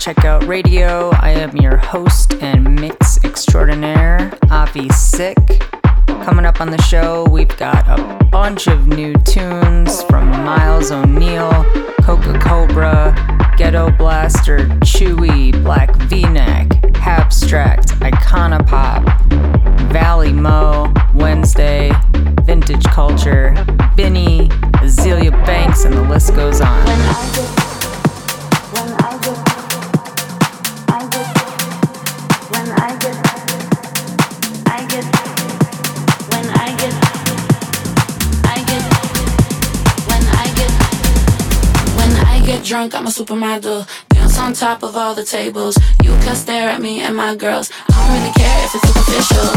Checkout Radio. I am your host and mix extraordinaire, Avi Sick. Coming up on the show, we've got a bunch of new tunes from Miles O'Neill, Coca Cobra, Ghetto Blaster, Chewy, Black V-Neck, Abstract, Icona Pop, Valley Mo, Wednesday, Vintage Culture, Binny, Azealia Banks, and the list goes on. Drunk, I'm a supermodel. Dance on top of all the tables. You can stare at me and my girls. I don't really care if it's superficial.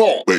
on.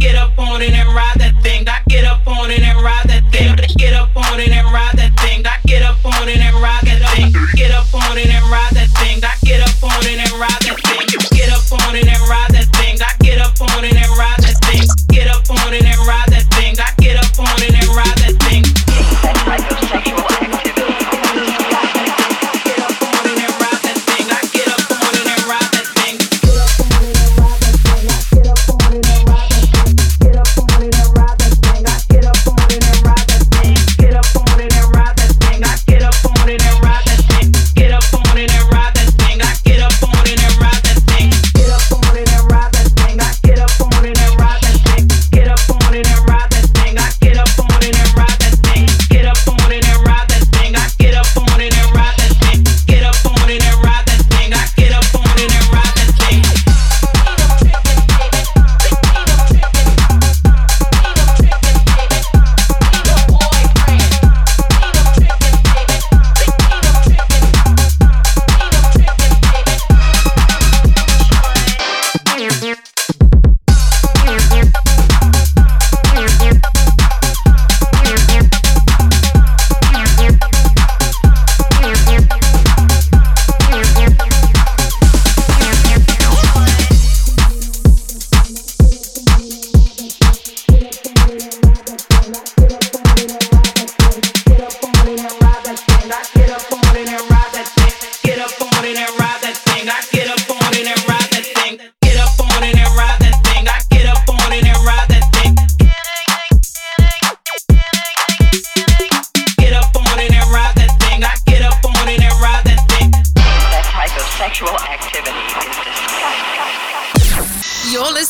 Get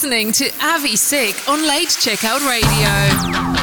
listening to Avi Sick on Late Checkout Radio.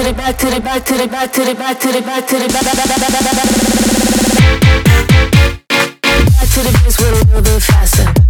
to the back to the back to the back to the back to the back to the back to the back to the with a little bit faster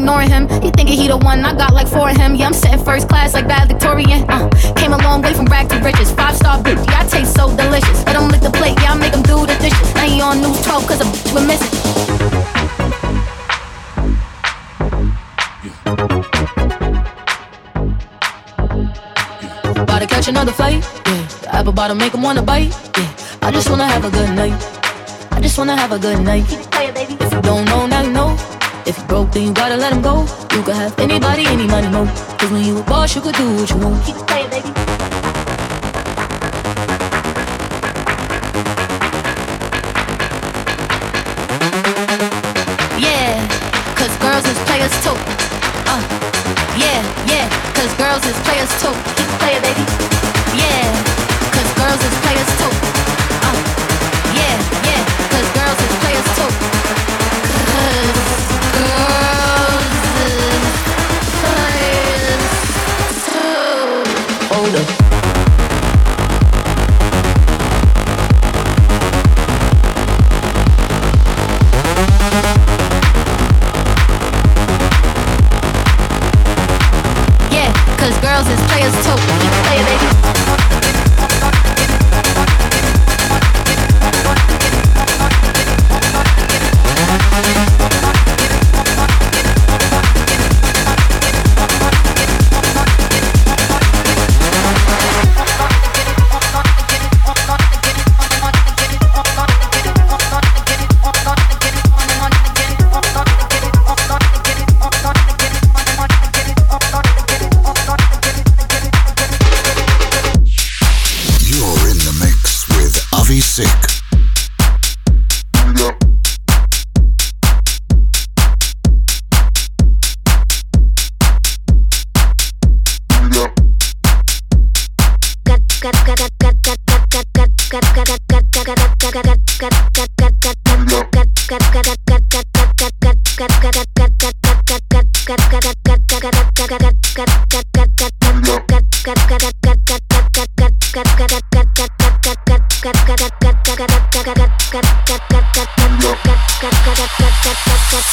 Ignoring him. He thinking he the one, I got like four of him. Yeah, I'm sitting first class like bad Victorian. Uh, came a long way from rag to riches. Five star bitch, yeah, I taste so delicious. Let him lick the plate, yeah, I make him do the dishes. Now he on news 12 cause a bitch we're missing. About to catch another fight, yeah. The apple bottom make him wanna bite, yeah. I just wanna have a good night. I just wanna have a good night. Cause when you a boss, you could do what you want. Keep it playing, baby.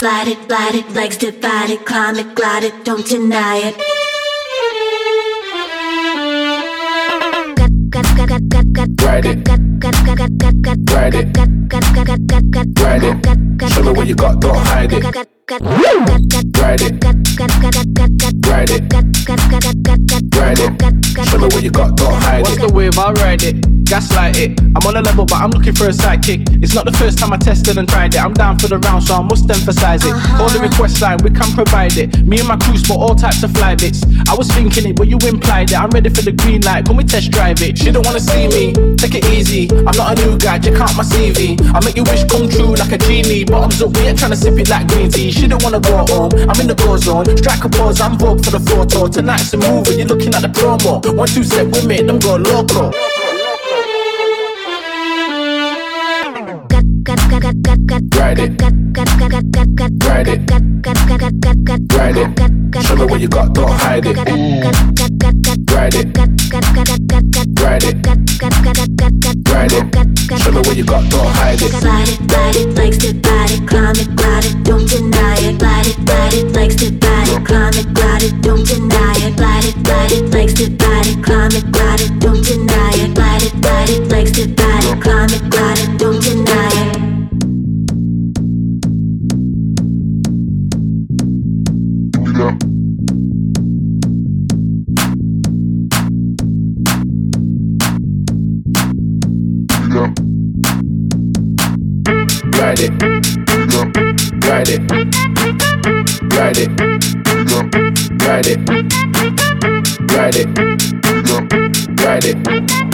Slide it, glide it, legs divided, climb it, glide it, don't deny it. It, it, ride it. Show me what you got, don't hide it. Ride it, ride it, ride it. Show me what you got, don't hide it. What's the wave? I'll ride it gaslight it. I'm on a level, but I'm looking for a sidekick. It's not the first time I tested and tried it. I'm down for the round, so I must emphasize it. Uh-huh. Call the request line, we can provide it. Me and my crew spot all types of fly bits. I was thinking it, but you implied it. I'm ready for the green light. Can we test drive it? She don't wanna see me. Take it easy. I'm not a new guy, check out my CV. I make your wish come true like a genie. Bottoms up, we ain't trying to sip it like green tea. She don't wanna go home. I'm in the go zone. Strike a pose, I'm vogue for the photo. Tonight's the movie, you're looking at the promo. One, two, step with me, them go local. Ride it. Ride it. Ride it. Show me what you got, don't hide it. Ride it. Ride it. Ride it. Show me what you got, don't hide it. Slide it, ride it, it, it, deny it. Ride it, ride it, climb it, glide it, don't deny it. Ride it, ride it, legs divided, climb it, glide it, don't deny it. Ride it, ride it, legs divided, climb Ride it. Ride it.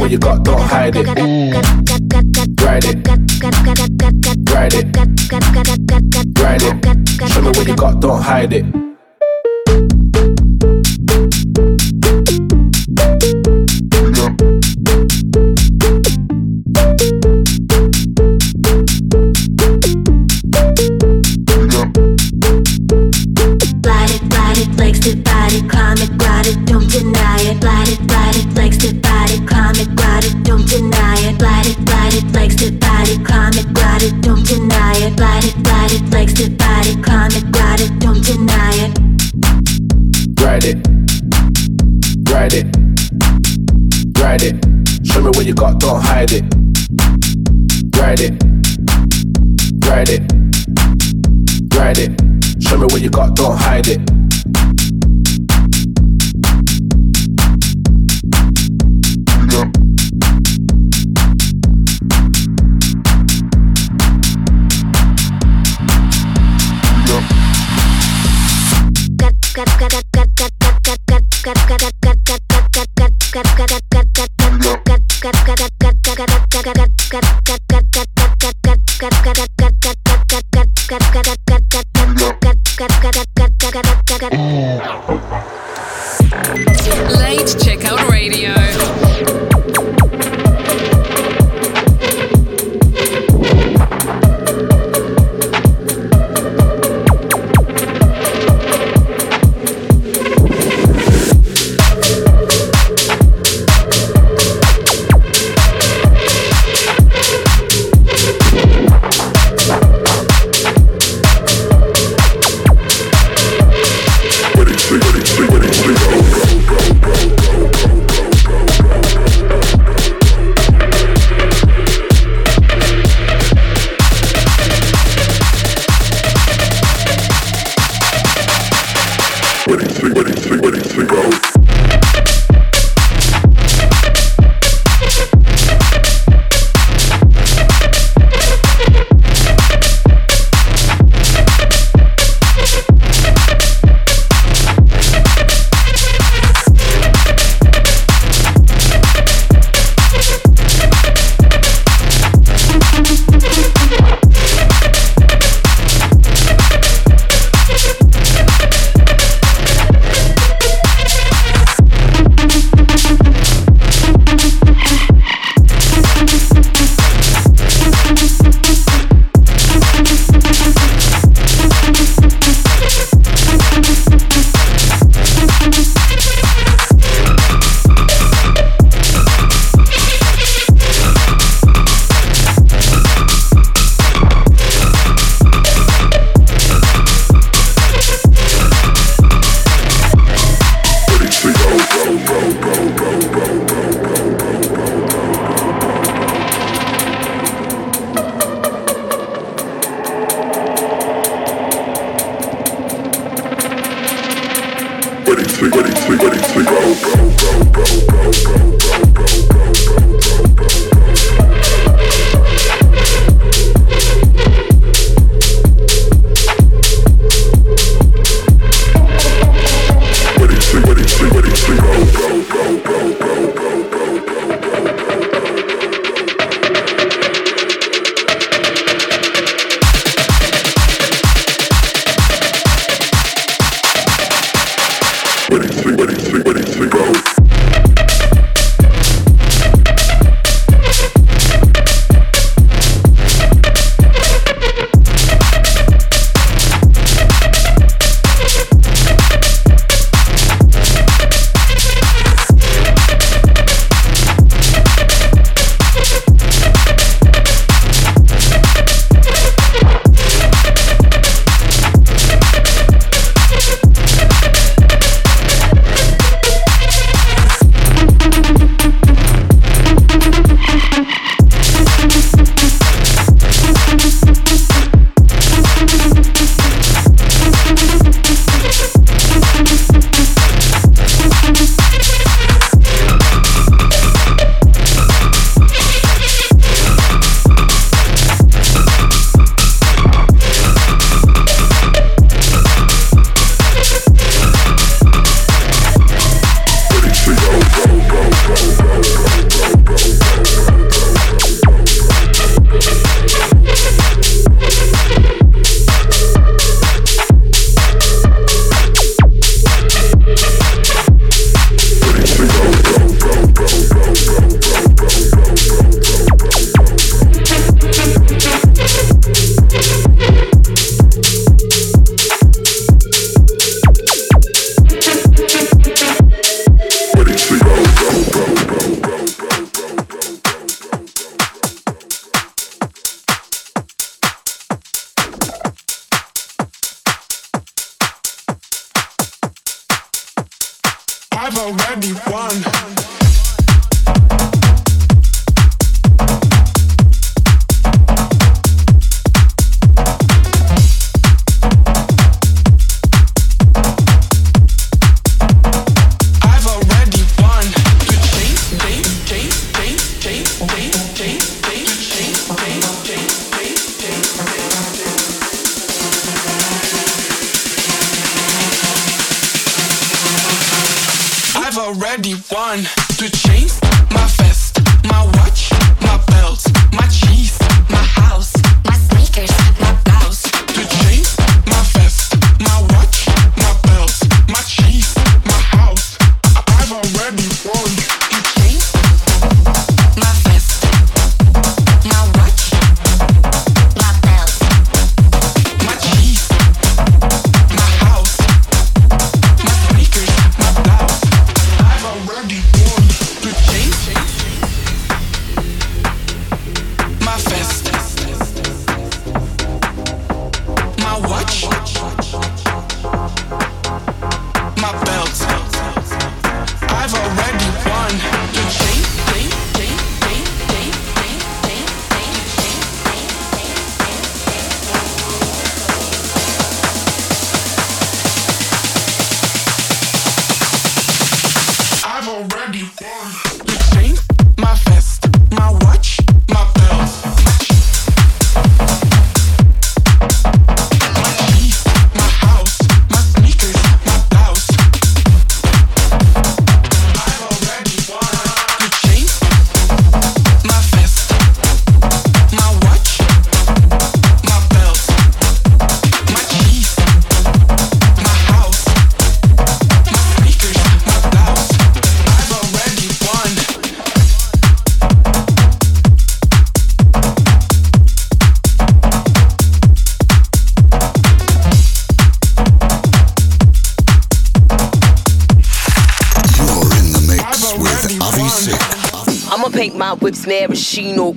What you got, don't hide it. Ride it. Ride it. Ride it. Show me what you got, don't hide it.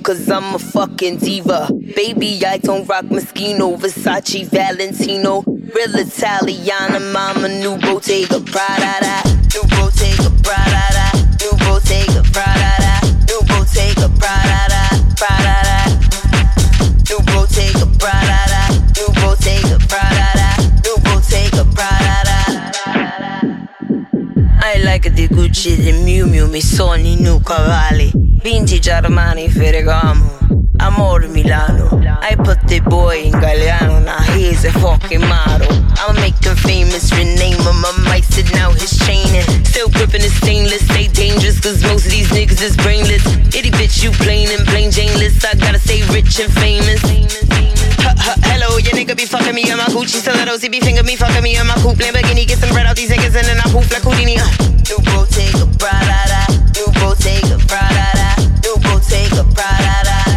Cause I'm a fucking diva. Baby, I don't rock Moschino, Versace, Valentino. Real Italiana, mama, new Bottega, Prada. New Bottega Prada, new Bottega Prada, new Bottega Prada, Prada, new Bottega Prada, new Bottega Prada, new Bottega Prada. I like the Gucci, the Miu Miu, mi sogni new cavalli. Vintage Armani, Ferragamo. Amore Milano. I put the boy in Galliano, now he's a fucking model. I'ma make him famous, rename him. I might sit now his chain and still gripping his stainless. Stay dangerous, cause most of these niggas is brainless. Itty bitch, you plain and plain Janeless. I gotta stay rich and famous. Hello, your nigga be fucking me in my Gucci stilettos. He be finger me, fucking me in my coupe Lamborghini. Get some bread out these niggas and then I poof like Houdini. Uh. New Bottega Prada, new Bottega Prada, ah, ah. new Bottega Prada.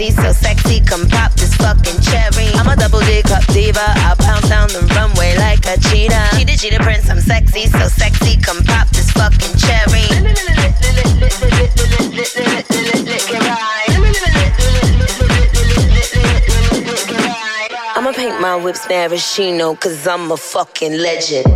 Sexy, so sexy. Come pop this fucking cherry. I'm a double J cup diva. I pounce down the runway like a cheetah. The cheetah prince, I'm sexy, so sexy. Come pop this fucking cherry. I'ma paint my whips maraschino, cause I'm a fucking legend.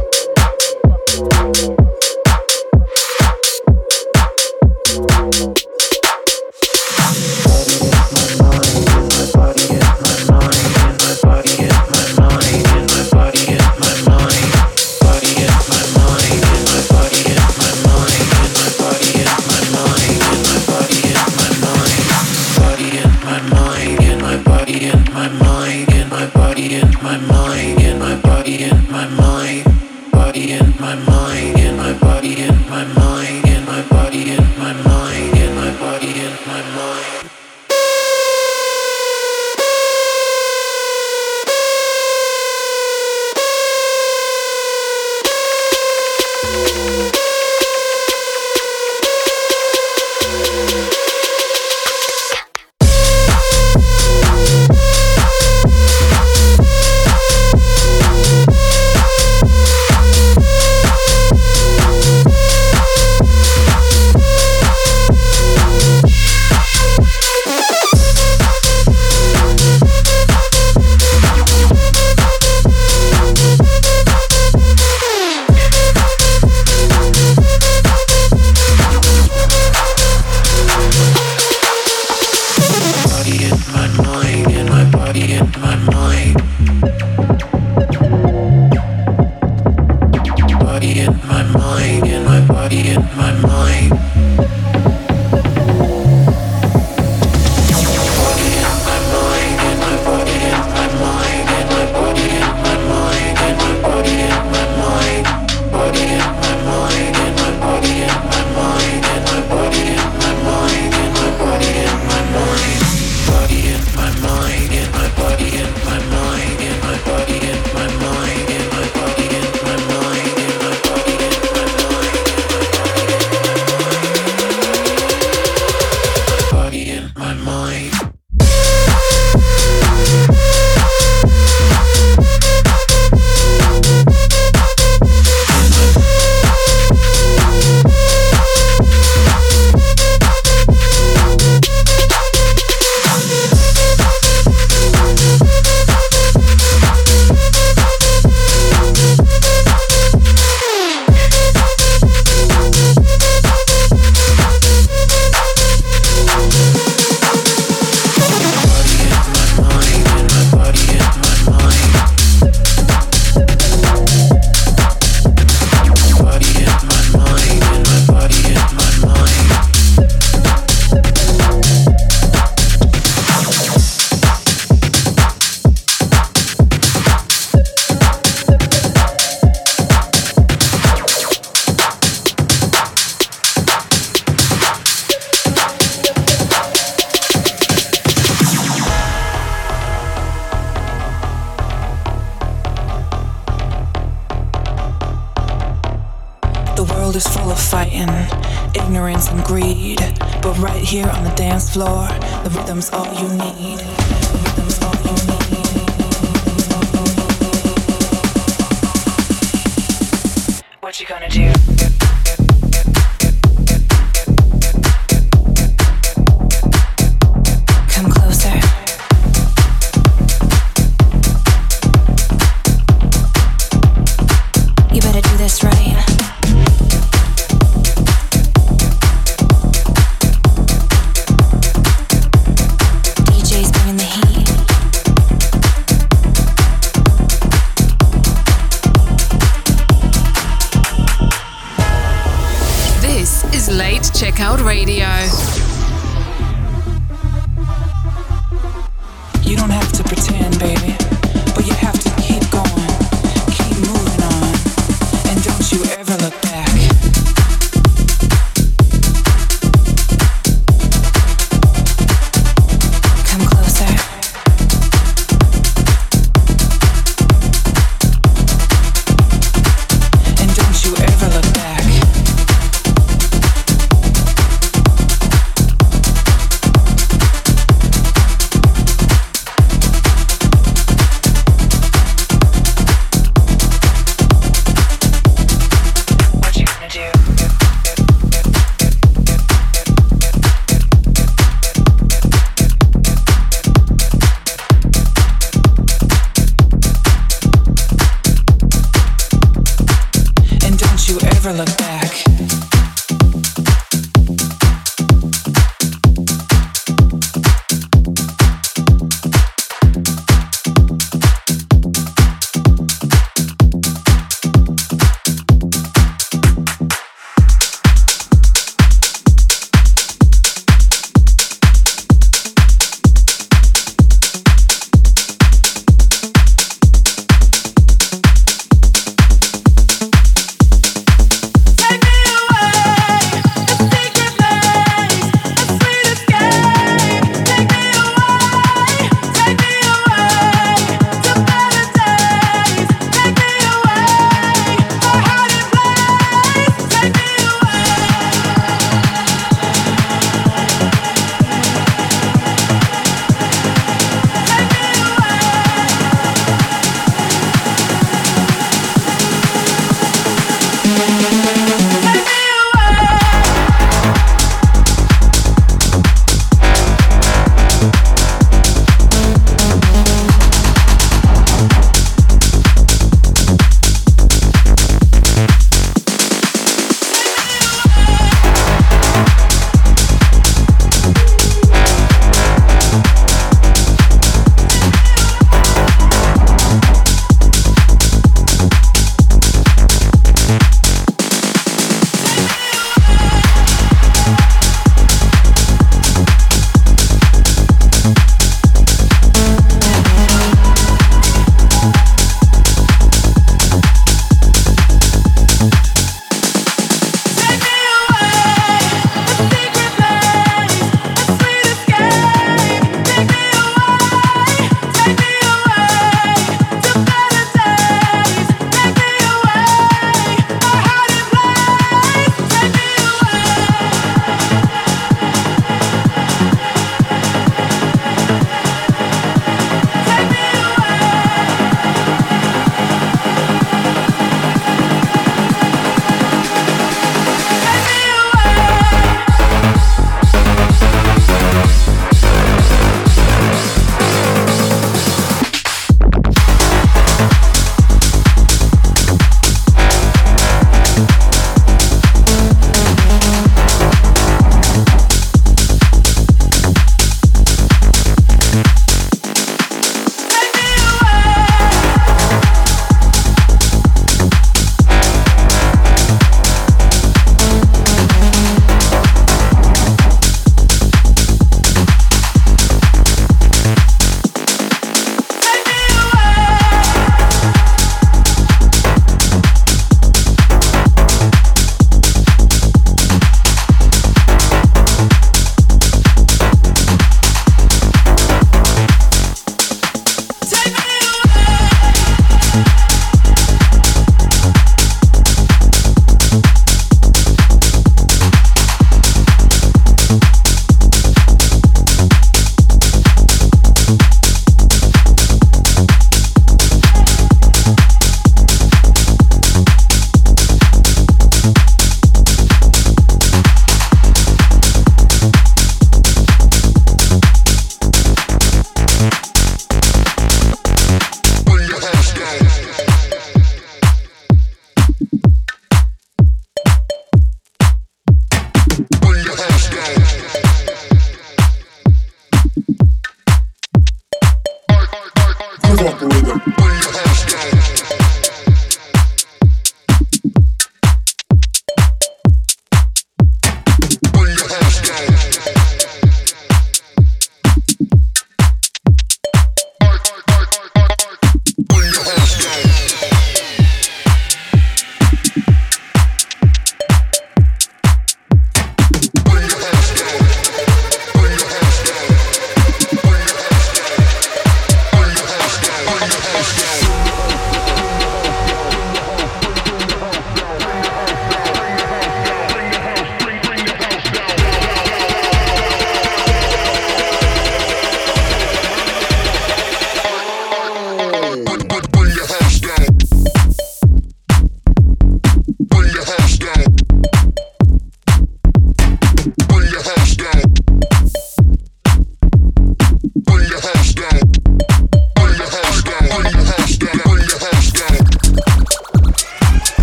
What you gonna do?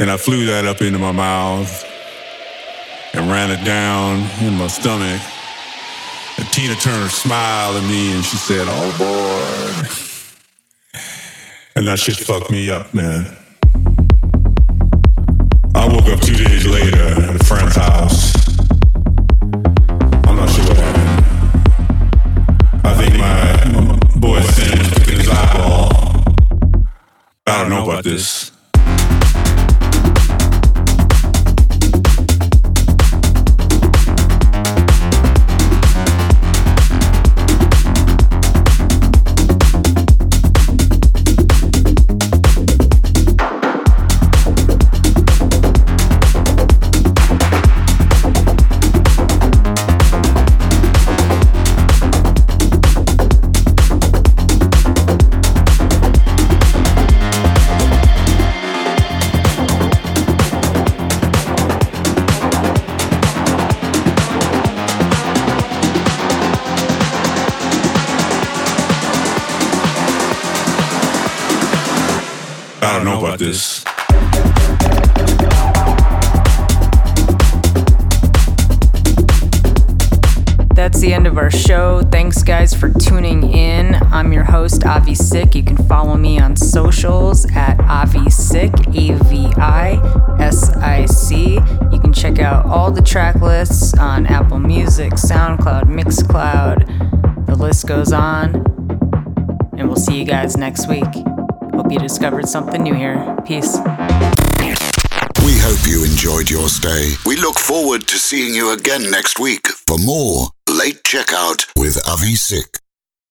And I flew that up into my mouth and ran it down in my stomach. And Tina Turner smiled at me and she said, Oh boy. And that shit fucked me up, man. I woke up two days later at a friend's house. I'm not sure what happened. I think my, my boy Sam was his eyeball. I don't know about this. Thanks, guys, for tuning in. I'm your host, Avi Sick. You can follow me on socials at Avi Sick, A V I S I see. You can check out all the track lists on Apple Music, SoundCloud, Mixcloud. The list goes on. And we'll see you guys next week. Hope you discovered something new here. Peace. We hope you enjoyed your stay. We look forward to seeing you again next week for more Late Checkout with Avi Sick.